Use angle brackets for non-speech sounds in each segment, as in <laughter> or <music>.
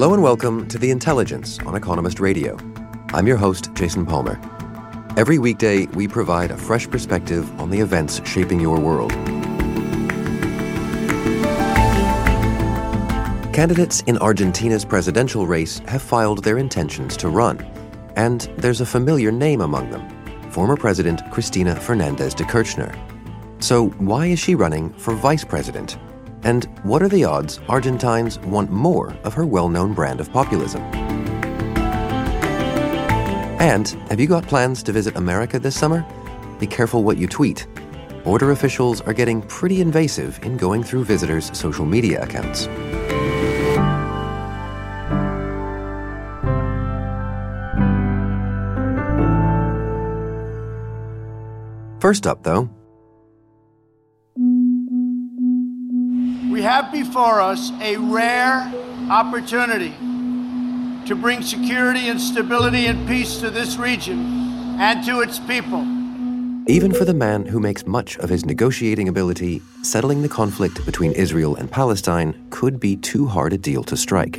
Hello and welcome to The Intelligence on Economist Radio. I'm your host, Jason Palmer. Every weekday, we provide a fresh perspective on the events shaping your world. Candidates in Argentina's presidential race have filed their intentions to run, and there's a familiar name among them former President Cristina Fernandez de Kirchner. So, why is she running for vice president? And what are the odds Argentines want more of her well known brand of populism? And have you got plans to visit America this summer? Be careful what you tweet. Border officials are getting pretty invasive in going through visitors' social media accounts. First up, though, have before us a rare opportunity to bring security and stability and peace to this region and to its people. Even for the man who makes much of his negotiating ability, settling the conflict between Israel and Palestine could be too hard a deal to strike.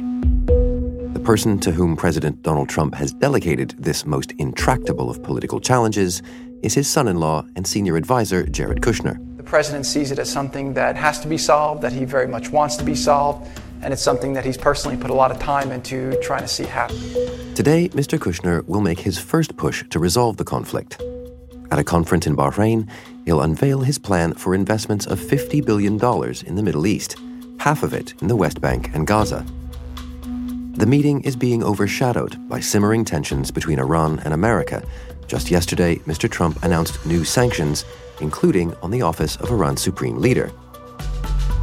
The person to whom President Donald Trump has delegated this most intractable of political challenges is his son in law and senior advisor, Jared Kushner. President sees it as something that has to be solved, that he very much wants to be solved, and it's something that he's personally put a lot of time into trying to see happen. Today, Mr. Kushner will make his first push to resolve the conflict. At a conference in Bahrain, he'll unveil his plan for investments of $50 billion in the Middle East, half of it in the West Bank and Gaza. The meeting is being overshadowed by simmering tensions between Iran and America, just yesterday, Mr. Trump announced new sanctions, including on the office of Iran's supreme leader.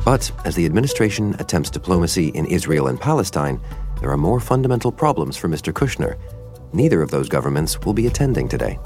But as the administration attempts diplomacy in Israel and Palestine, there are more fundamental problems for Mr. Kushner. Neither of those governments will be attending today.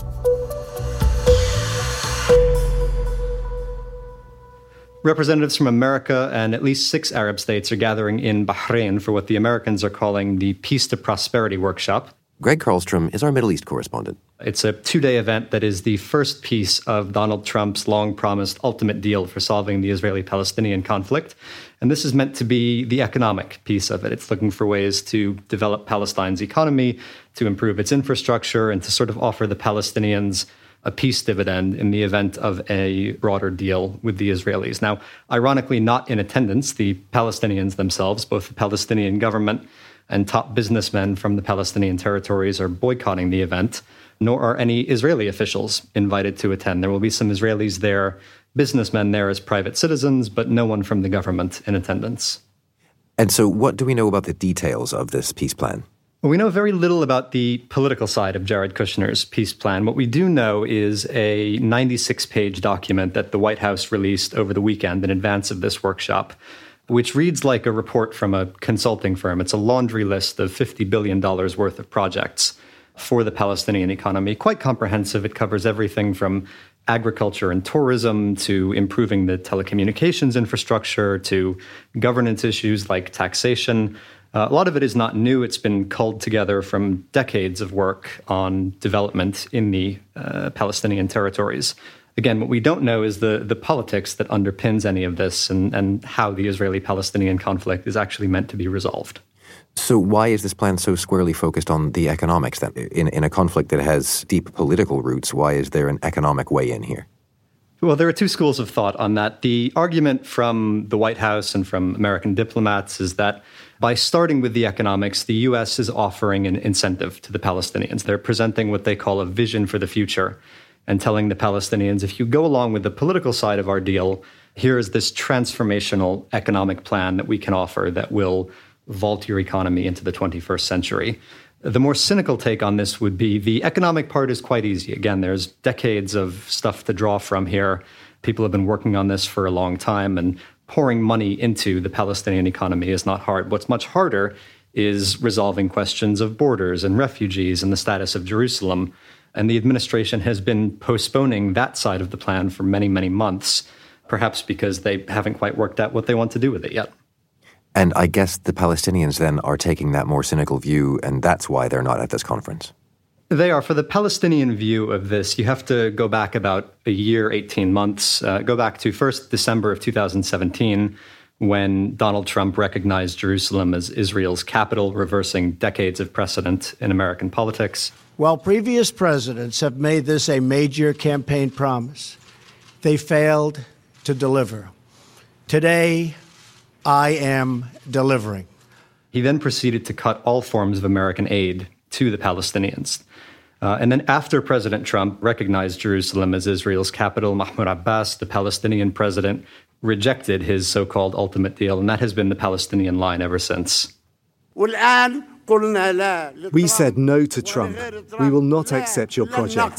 Representatives from America and at least six Arab states are gathering in Bahrain for what the Americans are calling the Peace to Prosperity Workshop. Gregg Carlstrom is our Middle East correspondent. It's a two day event that is the first piece of Donald Trump's long promised ultimate deal for solving the Israeli Palestinian conflict. And this is meant to be the economic piece of it. It's looking for ways to develop Palestine's economy, to improve its infrastructure, and to sort of offer the Palestinians a peace dividend in the event of a broader deal with the Israelis. Now, ironically, not in attendance, the Palestinians themselves, both the Palestinian government and top businessmen from the Palestinian territories are boycotting the event, nor are any Israeli officials invited to attend. There will be some Israelis there, businessmen there as private citizens, but no one from the government in attendance. And so, what do we know about the details of this peace plan? Well, we know very little about the political side of Jared Kushner's peace plan. What we do know is a 96 page document that the White House released over the weekend in advance of this workshop which reads like a report from a consulting firm. It's a laundry list of $50 billion worth of projects for the Palestinian economy. Quite comprehensive. It covers everything from agriculture and tourism to improving the telecommunications infrastructure to governance issues like taxation. Uh, a lot of it is not new. It's been culled together from decades of work on development in the uh, Palestinian territories again, what we don't know is the, the politics that underpins any of this and, and how the Israeli Palestinian conflict is actually meant to be resolved. So, why is this plan so squarely focused on the economics then? In, in a conflict that has deep political roots, why is there an economic way in here? Well, there are two schools of thought on that. The argument from the White House and from American diplomats is that by starting with the economics, the U.S. is offering an incentive to the Palestinians. They're presenting what they call a vision for the future and telling the Palestinians if you go along with the political side of our deal, here is this transformational economic plan that we can offer that will vault your economy into the 21st century. The more cynical take on this would be the economic part is quite easy. Again, there's decades of stuff to draw from here. People have been working on this for a long time, and pouring money into the Palestinian economy is not hard. What's much harder is resolving questions of borders and refugees and the status of Jerusalem. And the administration has been postponing that side of the plan for many, many months, perhaps because they haven't quite worked out what they want to do with it yet. And I guess the Palestinians then are taking that more cynical view, and that's why they're not at this conference. They are. For the Palestinian view of this, you have to go back about a year, 18 months. Uh, go back to first December of 2017, when Donald Trump recognized Jerusalem as Israel's capital, reversing decades of precedent in American politics. While previous presidents have made this a major campaign promise, they failed to deliver. Today, I am delivering. He then proceeded to cut all forms of American aid to the Palestinians. Uh, and then, after President Trump recognized Jerusalem as Israel's capital, Mahmoud Abbas, the Palestinian president, rejected his so called ultimate deal. And that has been the Palestinian line ever since. We said no to Trump. We will not accept your project.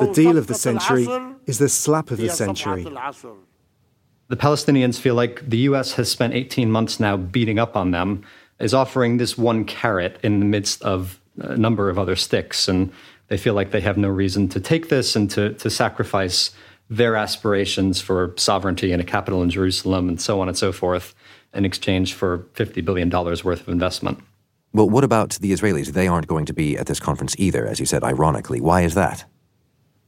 The deal of the century is the slap of the century. The Palestinians feel like the U.S. has spent 18 months now beating up on them, is offering this one carrot in the midst of a number of other sticks. And they feel like they have no reason to take this and to, to sacrifice their aspirations for sovereignty and a capital in Jerusalem and so on and so forth in exchange for $50 billion worth of investment. Well, what about the Israelis? They aren't going to be at this conference either, as you said, ironically. Why is that?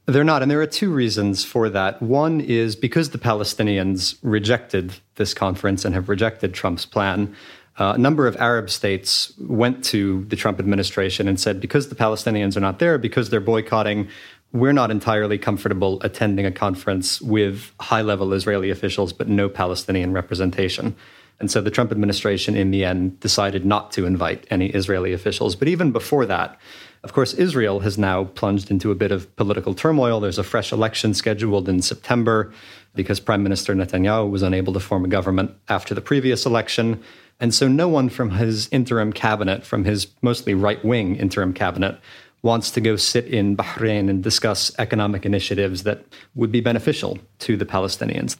They're not. And there are two reasons for that. One is because the Palestinians rejected this conference and have rejected Trump's plan. Uh, a number of Arab states went to the Trump administration and said, because the Palestinians are not there, because they're boycotting, we're not entirely comfortable attending a conference with high level Israeli officials, but no Palestinian representation. And so the Trump administration, in the end, decided not to invite any Israeli officials. But even before that, of course, Israel has now plunged into a bit of political turmoil. There's a fresh election scheduled in September because Prime Minister Netanyahu was unable to form a government after the previous election. And so no one from his interim cabinet, from his mostly right wing interim cabinet, wants to go sit in Bahrain and discuss economic initiatives that would be beneficial to the Palestinians.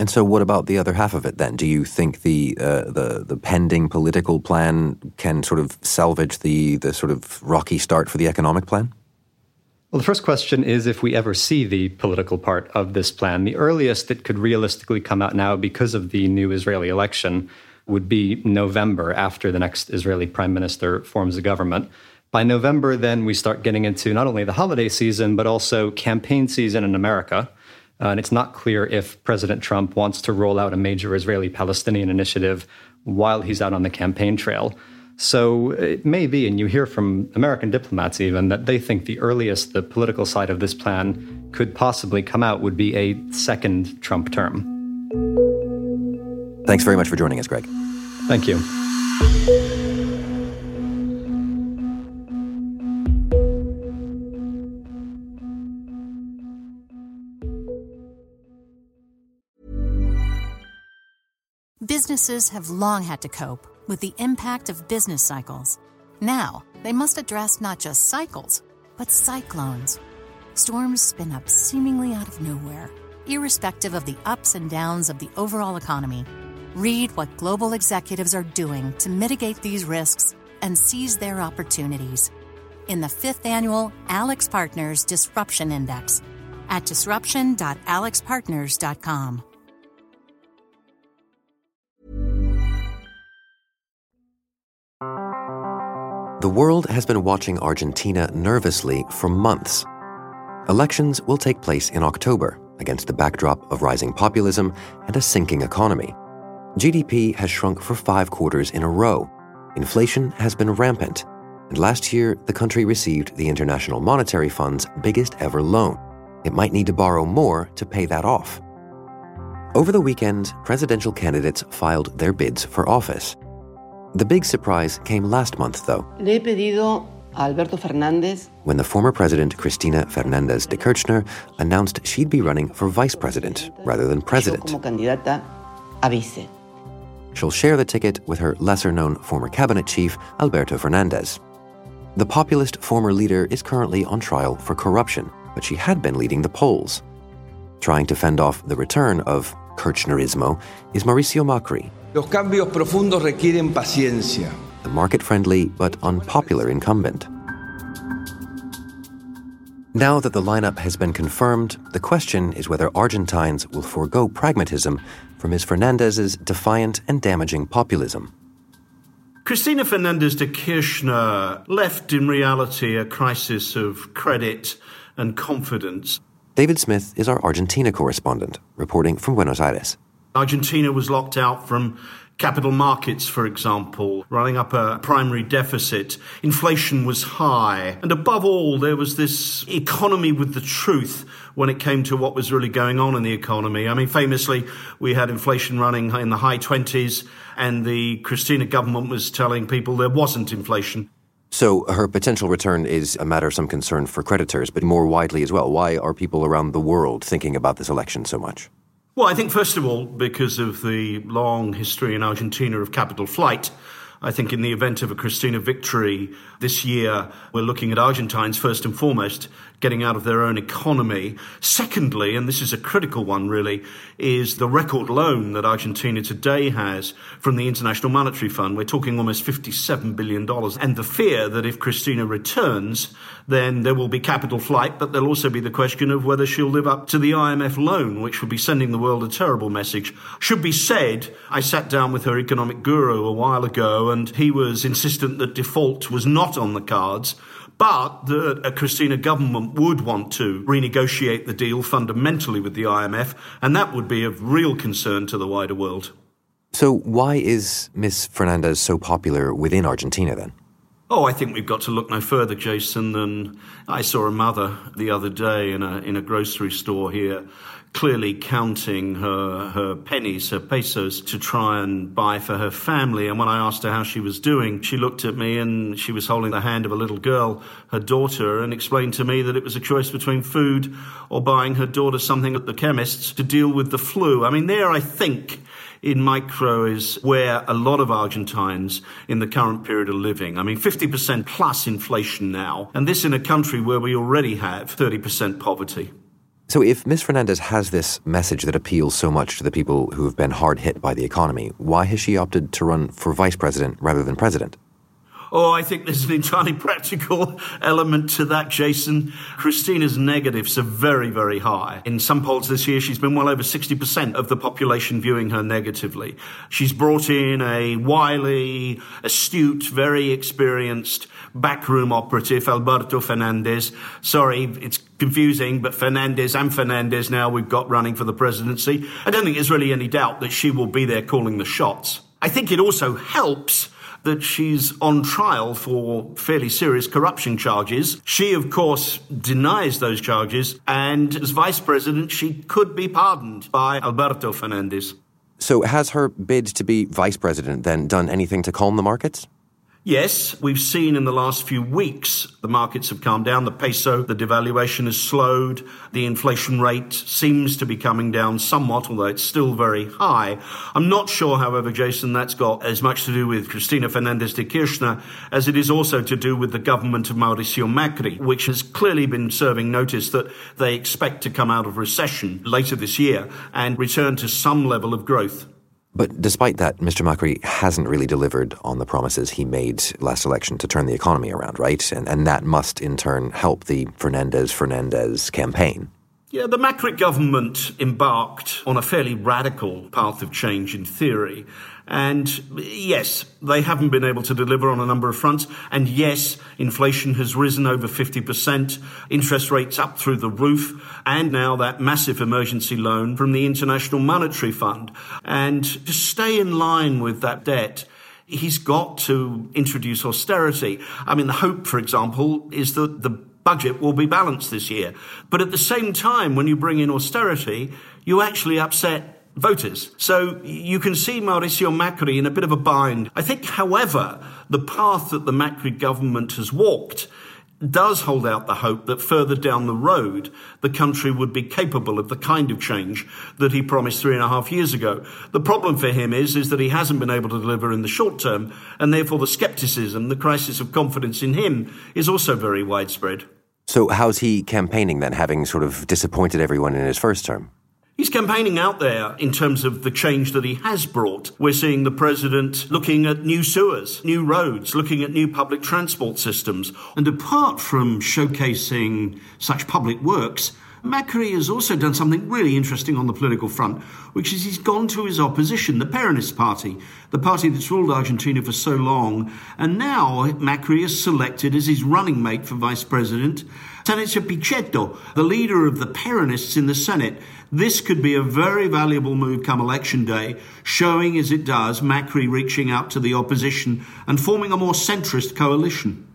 And so, what about the other half of it then? Do you think the uh, the the pending political plan can sort of salvage the the sort of rocky start for the economic plan? Well, the first question is if we ever see the political part of this plan. The earliest it could realistically come out now, because of the new Israeli election, would be November after the next Israeli prime minister forms a government. By November, then we start getting into not only the holiday season, but also campaign season in America. Uh, and it's not clear if President Trump wants to roll out a major Israeli Palestinian initiative while he's out on the campaign trail. So it may be, and you hear from American diplomats even, that they think the earliest the political side of this plan could possibly come out would be a second Trump term. Thanks very much for joining us, Gregg. Thank you. Businesses have long had to cope with the impact of business cycles. Now, they must address not just cycles, but cyclones. Storms spin up seemingly out of nowhere, irrespective of the ups and downs of the overall economy. Read what global executives are doing to mitigate these risks and seize their opportunities in the fifth annual AlixPartners Disruption Index at disruption.alixpartners.com. world has been watching Argentina nervously for months. Elections will take place in October against the backdrop of rising populism and a sinking economy. GDP has shrunk for five quarters in a row. Inflation has been rampant. And last year, the country received the International Monetary Fund's biggest ever loan. It might need to borrow more to pay that off. Over the weekend, presidential candidates filed their bids for office. The big surprise came last month, though. Le he pedido a Alberto Fernández when the former president Cristina Fernandez de Kirchner announced she'd be running for vice president rather than president. como candidata a vice. She'll share the ticket with her lesser known former cabinet chief, Alberto Fernandez. The populist former leader is currently on trial for corruption. but she had been leading the polls. Trying to fend off the return of Kirchnerismo is Mauricio Macri. Los cambios profundos requieren paciencia. The market friendly but unpopular incumbent. Now that the lineup has been confirmed, the question is whether Argentines will forego pragmatism for Ms. Fernandez's defiant and damaging populism. Cristina Fernandez de Kirchner left in reality a crisis of credit and confidence. David Smith is our Argentina correspondent, reporting from Buenos Aires. Argentina was locked out from capital markets, for example, running up a primary deficit. Inflation was high. And above all, there was this economy with the truth when it came to what was really going on in the economy. I mean, famously, we had inflation running in the high 20s, and the Cristina government was telling people there wasn't inflation. So her potential return is a matter of some concern for creditors, but more widely as well. Why are people around the world thinking about this election so much? Well, I think, first of all, because of the long history in Argentina of capital flight, I think in the event of a Cristina victory this year, we're looking at Argentines first and foremost getting out of their own economy. Secondly, and this is a critical one really, is the record loan that Argentina today has from the International Monetary Fund. We're talking almost $57 billion. And the fear that if Cristina returns, then there will be capital flight, but there'll also be the question of whether she'll live up to the IMF loan, which would be sending the world a terrible message. Should be said, I sat down with her economic guru a while ago, and he was insistent that default was not on the cards but that a Cristina government would want to renegotiate the deal fundamentally with the IMF, and that would be of real concern to the wider world. So, why is Ms. Fernandez so popular within Argentina then? Oh, I think we've got to look no further, Jason, than I saw a mother the other day in a, in a grocery store here clearly counting her, her pennies, her pesos to try and buy for her family. And when I asked her how she was doing, she looked at me and she was holding the hand of a little girl, her daughter, and explained to me that it was a choice between food or buying her daughter something at the chemist's to deal with the flu. I mean, there I think in micro is where a lot of Argentines in the current period are living. I mean, 50% plus inflation now, and this in a country where we already have 30% poverty. So, if Ms. Fernandez has this message that appeals so much to the people who have been hard hit by the economy, why has she opted to run for vice president rather than president? Oh, I think there's an entirely <laughs> practical element to that, Jason. Cristina's negatives are very, very high. In some polls this year, she's been well over 60% of the population viewing her negatively. She's brought in a wily, astute, very experienced backroom operative, Alberto Fernandez. Sorry, it's confusing, but Fernandez and Fernandez now we've got running for the presidency. I don't think there's really any doubt that she will be there calling the shots. I think it also helps that she's on trial for fairly serious corruption charges. She, of course, denies those charges, and as vice president, she could be pardoned by Alberto Fernandez. So, has her bid to be vice president then done anything to calm the markets? Yes, we've seen in the last few weeks the markets have calmed down. The peso, the devaluation has slowed. The inflation rate seems to be coming down somewhat, although it's still very high. I'm not sure, however, Jason, that's got as much to do with Cristina Fernandez de Kirchner as it is also to do with the government of Mauricio Macri, which has clearly been serving notice that they expect to come out of recession later this year and return to some level of growth. But despite that, Mr. Macri hasn't really delivered on the promises he made last election to turn the economy around, right? And, and that must in turn help the Fernandez Fernandez campaign. Yeah, the Macri government embarked on a fairly radical path of change in theory. And yes, they haven't been able to deliver on a number of fronts. And yes, inflation has risen over 50%, interest rates up through the roof, and now that massive emergency loan from the International Monetary Fund. And to stay in line with that debt, he's got to introduce austerity. I mean, the hope, for example, is that the budget will be balanced this year. But at the same time, when you bring in austerity, you actually upset voters. So you can see Mauricio Macri in a bit of a bind. I think, however, the path that the Macri government has walked does hold out the hope that further down the road, the country would be capable of the kind of change that he promised three and a half years ago. The problem for him is, is that he hasn't been able to deliver in the short term, and therefore the skepticism, the crisis of confidence in him is also very widespread. So, how's he campaigning then, having sort of disappointed everyone in his first term? He's campaigning out there in terms of the change that he has brought. We're seeing the president looking at new sewers, new roads, looking at new public transport systems. And apart from showcasing such public works, Macri has also done something really interesting on the political front, which is he's gone to his opposition, the Peronist Party, the party that's ruled Argentina for so long. And now Macri is selected as his running mate for vice president, Senator Pichetto, the leader of the Peronists in the Senate. This could be a very valuable move come election day, showing as it does Macri reaching out to the opposition and forming a more centrist coalition.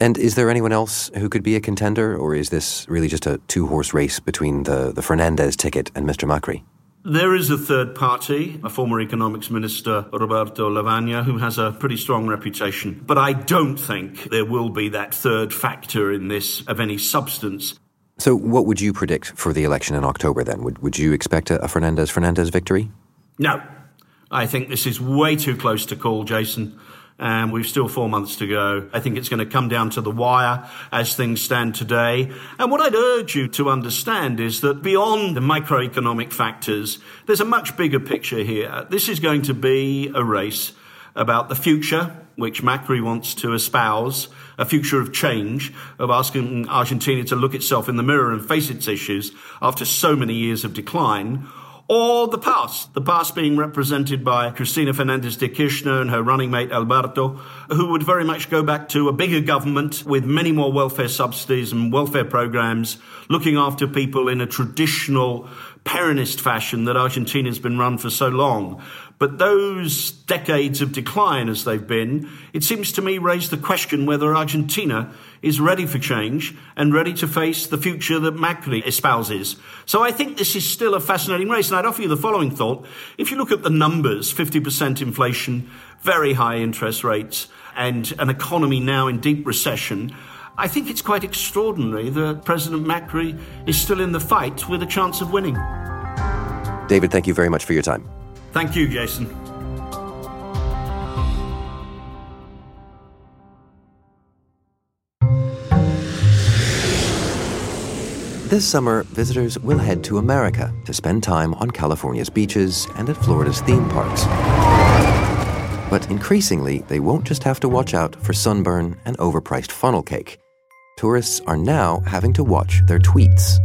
And is there anyone else who could be a contender, or is this really just a two horse race between the, the Fernandez ticket and Mr. Macri? There is a third party, a former economics minister, Roberto Lavagna, who has a pretty strong reputation. But I don't think there will be that third factor in this of any substance. So, what would you predict for the election in October then? Would, would you expect a, Fernandez Fernandez victory? No. I think this is way too close to call, Jason and we've still four months to go. I think it's going to come down to the wire as things stand today. And what I'd urge you to understand is that beyond the microeconomic factors, there's a much bigger picture here. This is going to be a race about the future, which Macri wants to espouse, a future of change, of asking Argentina to look itself in the mirror and face its issues after so many years of decline, or the past, the past being represented by Cristina Fernandez de Kirchner and her running mate Alberto, who would very much go back to a bigger government with many more welfare subsidies and welfare programs, looking after people in a traditional Peronist fashion that Argentina's been run for so long. But those decades of decline as they've been, it seems to me raise the question whether Argentina is ready for change and ready to face the future that Macri espouses. So I think this is still a fascinating race. And I'd offer you the following thought. If you look at the numbers, 50% inflation, very high interest rates, and an economy now in deep recession, I think it's quite extraordinary that President Macri is still in the fight with a chance of winning. David, thank you very much for your time. Thank you, Jason. This summer, visitors will head to America to spend time on California's beaches and at Florida's theme parks. But increasingly, they won't just have to watch out for sunburn and overpriced funnel cake. Tourists are now having to watch their tweets.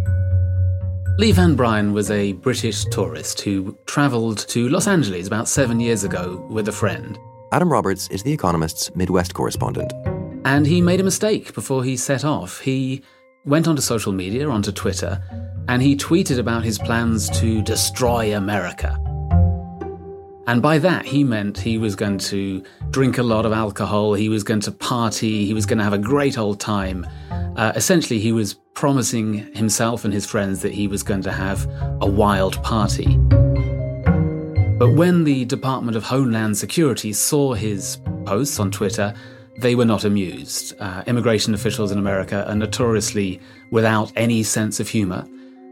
Leigh Van Bryan was a British tourist who travelled to Los Angeles about seven years ago with a friend. Adam Roberts is The Economist's Midwest correspondent. And he made a mistake before he set off. He went onto social media, onto Twitter, and he tweeted about his plans to destroy America. And by that, he meant he was going to drink a lot of alcohol, he was going to party, he was going to have a great old time. Uh, essentially, he was promising himself and his friends that he was going to have a wild party. But when the Department of Homeland Security saw his posts on Twitter, they were not amused. Uh, immigration officials in America are notoriously without any sense of humor,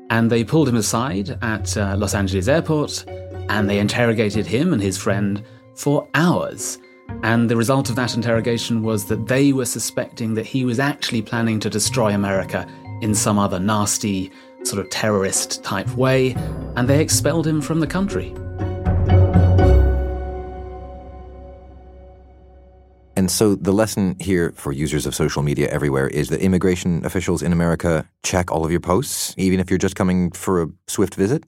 and they pulled him aside at uh, Los Angeles airport and they interrogated him and his friend for hours. And the result of that interrogation was that they were suspecting that he was actually planning to destroy America in some other nasty, sort of terrorist type way, and they expelled him from the country. And so the lesson here for users of social media everywhere is that immigration officials in America check all of your posts, even if you're just coming for a swift visit?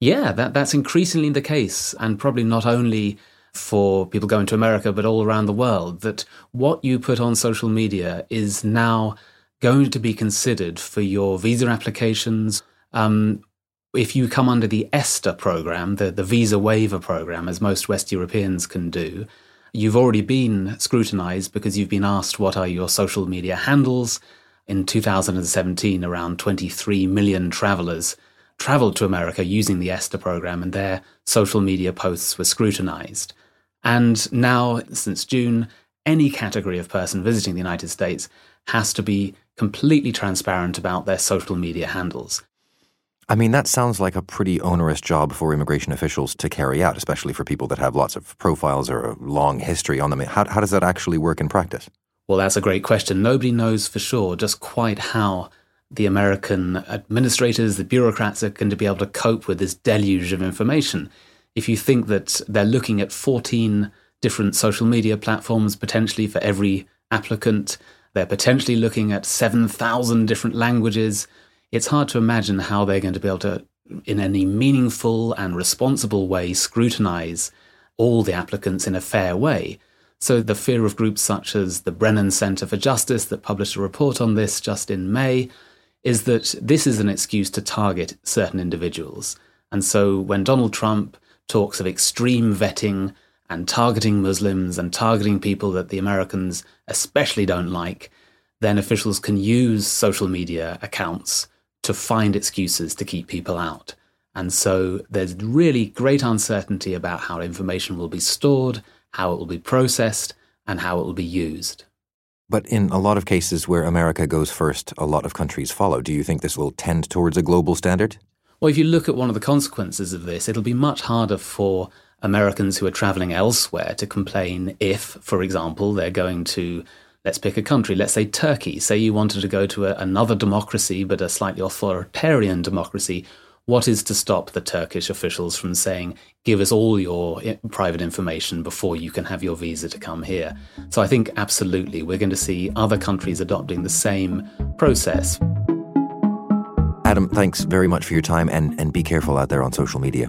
Yeah, that, that's increasingly the case, and probably not only for people going to America, but all around the world, that what you put on social media is now going to be considered for your visa applications. Um, if you come under the ESTA program, the, the visa waiver program, as most West Europeans can do, You've already been scrutinized because you've been asked what are your social media handles. In 2017, around 23 million travelers traveled to America using the ESTA program, and their social media posts were scrutinized. And now, since June, any category of person visiting the United States has to be completely transparent about their social media handles. I mean, that sounds like a pretty onerous job for immigration officials to carry out, especially for people that have lots of profiles or a long history on them. How, how does that actually work in practice? Well, that's a great question. Nobody knows for sure just quite how the American administrators, the bureaucrats are going to be able to cope with this deluge of information. If you think that they're looking at 14 different social media platforms potentially for every applicant, they're potentially looking at 7,000 different languages. It's hard to imagine how they're going to be able to, in any meaningful and responsible way, scrutinize all the applicants in a fair way. So, the fear of groups such as the Brennan Center for Justice, that published a report on this just in May, is that this is an excuse to target certain individuals. And so, when Donald Trump talks of extreme vetting and targeting Muslims and targeting people that the Americans especially don't like, then officials can use social media accounts to find excuses to keep people out. And so there's really great uncertainty about how information will be stored, how it will be processed, and how it will be used. But in a lot of cases where America goes first, a lot of countries follow. Do you think this will tend towards a global standard? Well, if you look at one of the consequences of this, it'll be much harder for Americans who are traveling elsewhere to complain if, for example, they're going to, let's pick a country, let's say Turkey. Say you wanted to go to a, another democracy, but a slightly authoritarian democracy. What is to stop the Turkish officials from saying, give us all your eh, private information before you can have your visa to come here? So I think absolutely we're going to see other countries adopting the same process. Adam, thanks very much for your time and, and be careful out there on social media.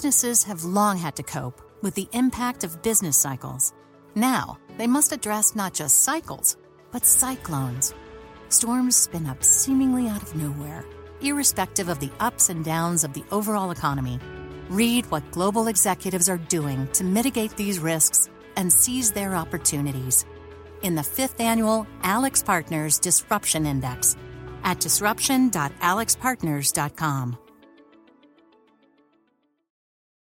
Businesses have long had to cope with the impact of business cycles. Now, they must address not just cycles, but cyclones. Storms spin up seemingly out of nowhere, irrespective of the ups and downs of the overall economy. Read what global executives are doing to mitigate these risks and seize their opportunities in the fifth annual AlixPartners Disruption Index at disruption.alixpartners.com.